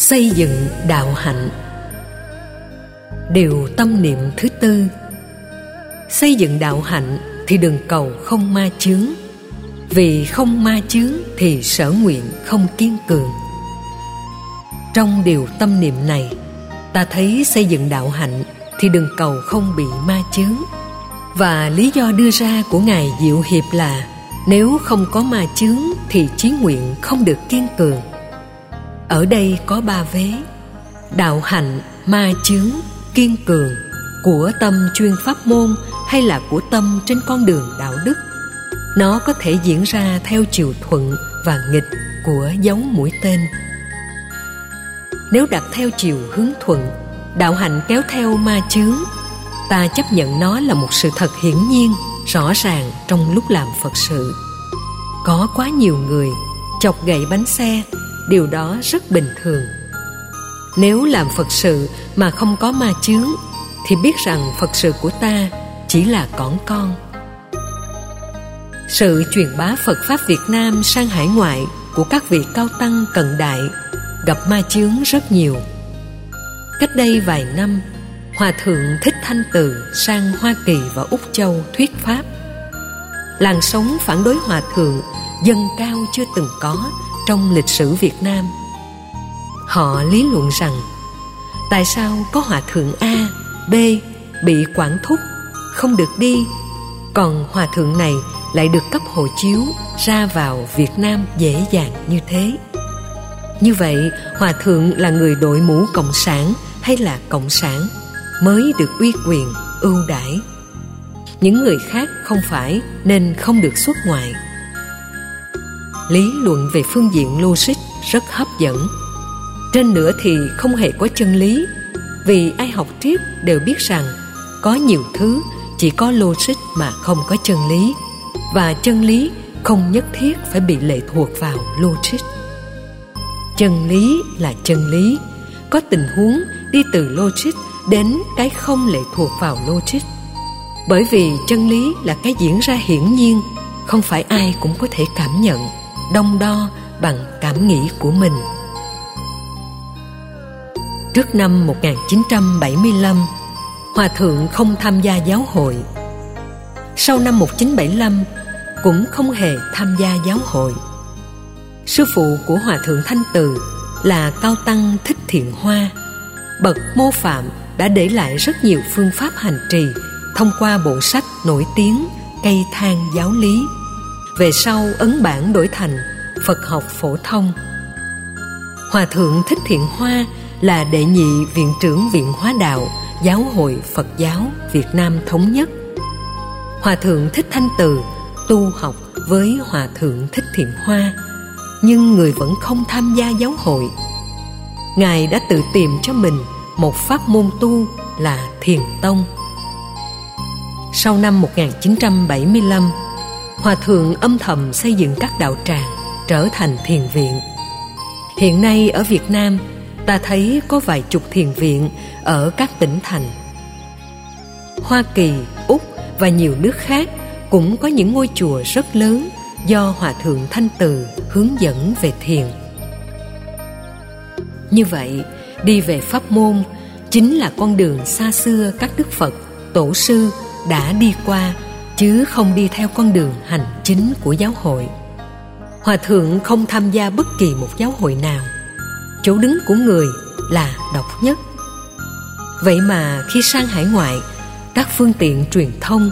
xây dựng đạo hạnh. Điều tâm niệm thứ tư. Xây dựng đạo hạnh thì đừng cầu không ma chướng. Vì không ma chướng thì sở nguyện không kiên cường. Trong điều tâm niệm này, ta thấy xây dựng đạo hạnh thì đừng cầu không bị ma chướng. Và lý do đưa ra của ngài diệu hiệp là, nếu không có ma chướng thì chí nguyện không được kiên cường ở đây có ba vế. Đạo hạnh, ma chướng, kiên cường. Của tâm chuyên pháp môn hay là của tâm trên con đường đạo đức. Nó có thể diễn ra theo chiều thuận và nghịch của dấu mũi tên. Nếu đặt theo chiều hướng thuận, đạo hạnh kéo theo ma chướng, ta chấp nhận nó là một sự thật hiển nhiên, rõ ràng trong lúc làm phật sự. Có quá nhiều người chọc gậy bánh xe điều đó rất bình thường. Nếu làm phật sự mà không có ma chướng, thì biết rằng phật sự của ta chỉ là cỏn con. Sự truyền bá phật pháp việt nam sang hải ngoại của các vị cao tăng cận đại gặp ma chướng rất nhiều. Cách đây vài năm, hòa thượng thích thanh từ sang hoa kỳ và úc châu thuyết pháp. Làn sóng phản đối hòa thượng dâng cao chưa từng có trong lịch sử việt nam. Họ lý luận rằng, tại sao có hòa thượng a, b bị quản thúc, không được đi, còn hòa thượng này lại được cấp hộ chiếu ra vào việt nam dễ dàng như thế? Như vậy, hòa thượng là người đội mũ cộng sản hay là cộng sản mới được uy quyền ưu đãi? Những người khác không phải nên không được xuất ngoại lý luận về phương diện logic rất hấp dẫn. Trên nữa thì không hề có chân lý, vì ai học triết đều biết rằng có nhiều thứ chỉ có logic mà không có chân lý, và chân lý không nhất thiết phải bị lệ thuộc vào logic. Chân lý là chân lý, có tình huống đi từ logic đến cái không lệ thuộc vào logic. Bởi vì chân lý là cái diễn ra hiển nhiên, không phải ai cũng có thể cảm nhận đông đo bằng cảm nghĩ của mình Trước năm 1975, Hòa Thượng không tham gia giáo hội. Sau năm 1975, cũng không hề tham gia giáo hội. Sư phụ của Hòa Thượng Thanh Từ là Cao Tăng Thích Thiện Hoa. Bậc mô phạm đã để lại rất nhiều phương pháp hành trì thông qua bộ sách nổi tiếng Cây thang giáo lý. Về sau ấn bản đổi thành Phật học phổ thông. Hòa Thượng Thích Thiện Hoa là đệ nhị viện trưởng Viện Hóa Đạo Giáo hội Phật giáo Việt Nam Thống Nhất. Hòa Thượng Thích Thanh Từ tu học với Hòa Thượng Thích Thiện Hoa, nhưng người vẫn không tham gia giáo hội. Ngài đã tự tìm cho mình một pháp môn tu là Thiền Tông. Sau năm 1975, Hòa Thượng âm thầm xây dựng các đạo tràng trở thành thiền viện. Hiện nay ở Việt Nam ta thấy có vài chục thiền viện ở các tỉnh thành. Hoa Kỳ, Úc và nhiều nước khác cũng có những ngôi chùa rất lớn do Hòa Thượng Thanh Từ hướng dẫn về thiền. Như vậy, đi về pháp môn chính là con đường xa xưa các đức Phật, tổ sư đã đi qua chứ không đi theo con đường hành chính của giáo hội. Hòa thượng không tham gia bất kỳ một giáo hội nào. Chỗ đứng của người là độc nhất. Vậy mà khi sang hải ngoại, các phương tiện truyền thông,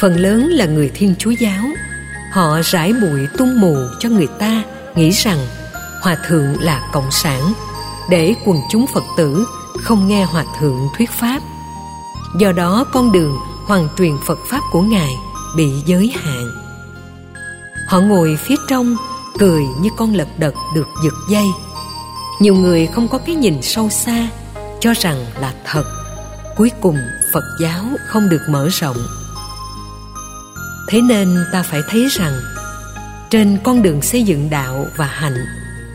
phần lớn là người thiên chúa giáo, họ rải bụi tung mù cho người ta nghĩ rằng hòa thượng là cộng sản, để quần chúng phật tử không nghe hòa thượng thuyết pháp. Do đó con đường hoàn truyền phật pháp của ngài bị giới hạn. Họ ngồi phía trong, cười như con lật đật được giật dây. Nhiều người không có cái nhìn sâu xa, cho rằng là thật. Cuối cùng, phật giáo không được mở rộng. Thế nên ta phải thấy rằng, trên con đường xây dựng đạo và hạnh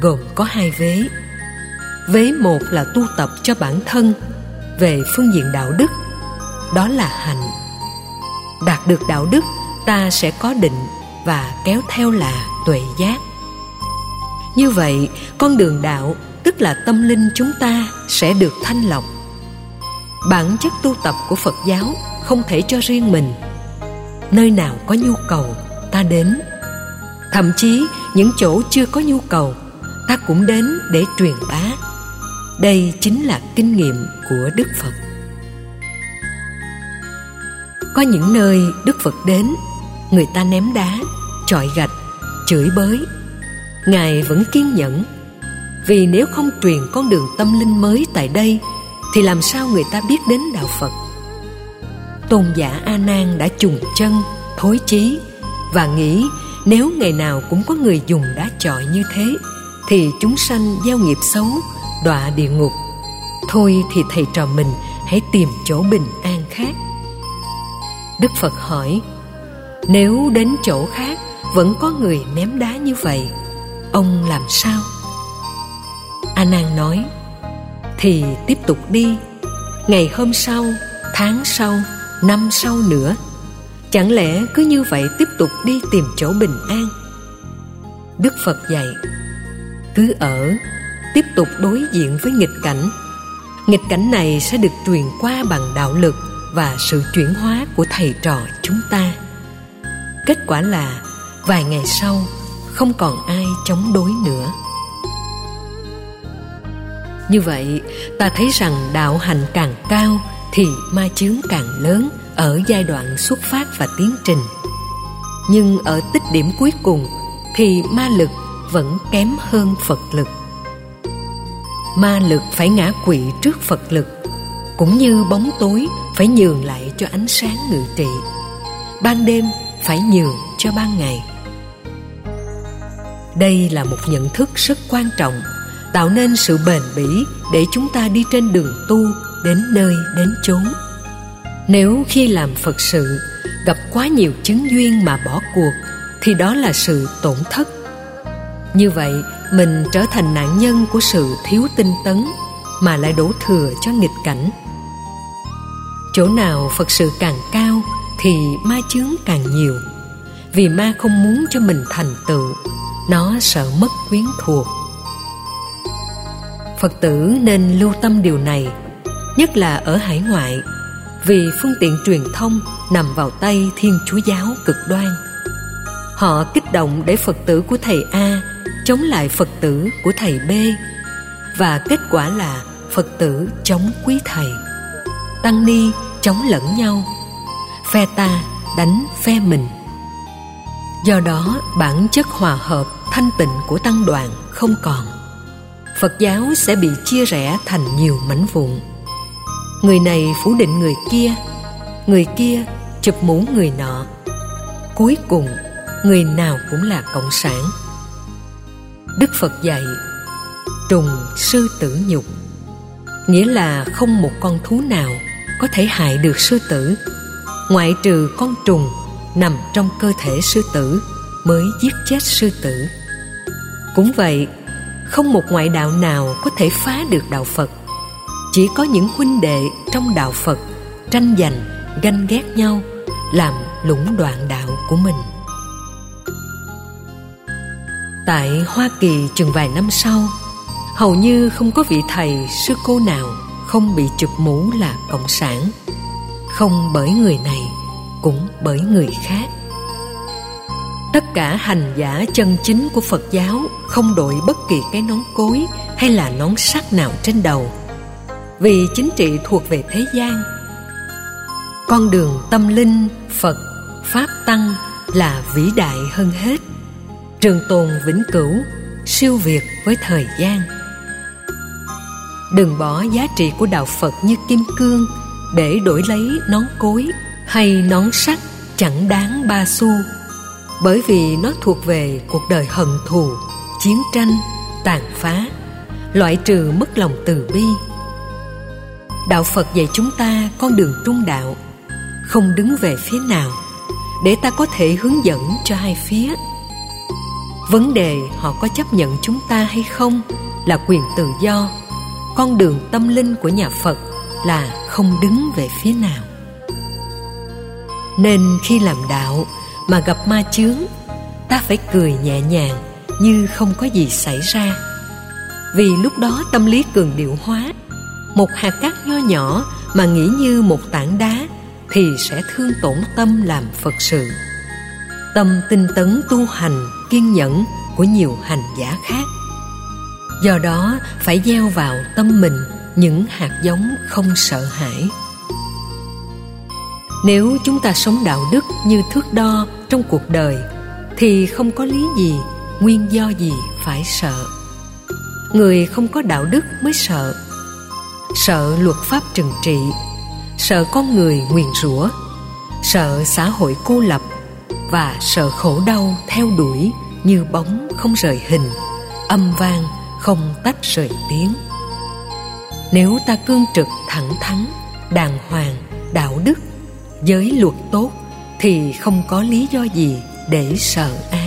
gồm có hai vế. Vế một là tu tập cho bản thân về phương diện đạo đức, đó là hạnh đạt được đạo đức, ta sẽ có định và kéo theo là tuệ giác. Như vậy, con đường đạo, tức là tâm linh chúng ta, sẽ được thanh lọc. Bản chất tu tập của phật giáo không thể cho riêng mình. Nơi nào có nhu cầu, ta đến. Thậm chí, những chỗ chưa có nhu cầu, ta cũng đến để truyền bá. Đây chính là kinh nghiệm của đức phật có những nơi đức phật đến, người ta ném đá chọi gạch, chửi bới. Ngài vẫn kiên nhẫn, vì nếu không truyền con đường tâm linh mới tại đây, thì làm sao người ta biết đến đạo phật? Tôn giả a nan đã trùng chân, thối chí, và nghĩ nếu ngày nào cũng có người dùng đá chọi như thế, thì chúng sanh gieo nghiệp xấu, đọa địa ngục. Thôi thì thầy trò mình hãy tìm chỗ bình an khác đức phật hỏi, nếu đến chỗ khác vẫn có người ném đá như vậy, ông làm sao? A nan nói, thì tiếp tục đi. Ngày hôm sau, tháng sau, năm sau nữa, chẳng lẽ cứ như vậy tiếp tục đi tìm chỗ bình an? Đức phật dạy, cứ ở, tiếp tục đối diện với nghịch cảnh. Nghịch cảnh này sẽ được truyền qua bằng đạo lực và sự chuyển hóa của thầy trò chúng ta. Kết quả là, vài ngày sau, không còn ai chống đối nữa. Như vậy, ta thấy rằng đạo hành càng cao thì ma chướng càng lớn ở giai đoạn xuất phát và tiến trình. Nhưng ở tích điểm cuối cùng thì ma lực vẫn kém hơn phật lực. Ma lực phải ngã quỵ trước phật lực cũng như bóng tối phải nhường lại cho ánh sáng ngự trị. Ban đêm phải nhường cho ban ngày. Đây là một nhận thức rất quan trọng, tạo nên sự bền bỉ để chúng ta đi trên đường tu đến nơi đến chốn. Nếu khi làm phật sự, gặp quá nhiều chứng duyên mà bỏ cuộc, thì đó là sự tổn thất. Như vậy, mình trở thành nạn nhân của sự thiếu tinh tấn mà lại đổ thừa cho nghịch cảnh. Chỗ nào phật sự càng cao thì ma chướng càng nhiều. Vì ma không muốn cho mình thành tựu, nó sợ mất quyến thuộc. Phật tử nên lưu tâm điều này, nhất là ở hải ngoại, vì phương tiện truyền thông nằm vào tay thiên chúa giáo cực đoan. Họ kích động để phật tử của thầy a chống lại phật tử của thầy b, và kết quả là phật tử chống quý thầy. Tăng ni chống lẫn nhau. Phe ta đánh phe mình. Do đó, bản chất hòa hợp thanh tịnh của tăng đoàn không còn. Phật giáo sẽ bị chia rẽ thành nhiều mảnh vụn. Người này phủ định người kia người kia chụp mũ người nọ. Cuối cùng, người nào cũng là cộng sản. Đức phật dạy, trùng sư tử nhục nghĩa là không một con thú nào có thể hại được sư tử. Ngoại trừ con trùng nằm trong cơ thể sư tử mới giết chết sư tử. Cũng vậy, không một ngoại đạo nào có thể phá được đạo phật. Chỉ có những huynh đệ trong đạo phật tranh giành, ganh ghét nhau, làm lũng đoạn đạo của mình. Tại hoa kỳ chừng vài năm sau hầu như không có vị thầy, sư cô nào không bị chụp mũ là cộng sản. Không bởi người này, cũng bởi người khác. Tất cả hành giả chân chính của phật giáo không đội bất kỳ cái nón cối hay là nón sắt nào trên đầu. Vì chính trị thuộc về thế gian, con đường tâm linh, phật, pháp tăng là vĩ đại hơn hết. Trường tồn vĩnh cửu, siêu việt với thời gian đừng bỏ giá trị của đạo phật như kim cương để đổi lấy nón cối hay nón sắt chẳng đáng ba xu. Bởi vì nó thuộc về cuộc đời hận thù, chiến tranh, tàn phá, loại trừ mất lòng từ bi. Đạo phật dạy chúng ta con đường trung đạo, không đứng về phía nào để ta có thể hướng dẫn cho hai phía. Vấn đề họ có chấp nhận chúng ta hay không là quyền tự do con đường tâm linh của nhà phật là không đứng về phía nào. Nên khi làm đạo mà gặp ma chướng, ta phải cười nhẹ nhàng như không có gì xảy ra. Vì lúc đó tâm lý cường điệu hóa, một hạt cát nho nhỏ mà nghĩ như một tảng đá thì sẽ thương tổn tâm làm phật sự. Tâm tinh tấn tu hành kiên nhẫn của nhiều hành giả khác do đó, phải gieo vào tâm mình những hạt giống không sợ hãi. Nếu chúng ta sống đạo đức như thước đo trong cuộc đời, thì không có lý gì, nguyên do gì phải sợ. Người không có đạo đức mới sợ. Sợ luật pháp trừng trị, sợ con người nguyền rủa, sợ xã hội cô lập và sợ khổ đau theo đuổi như bóng không rời hình, âm vang không tách rời tiếng. Nếu ta cương trực thẳng thắn, đàng hoàng, đạo đức, giới luật tốt, thì không có lý do gì để sợ ai.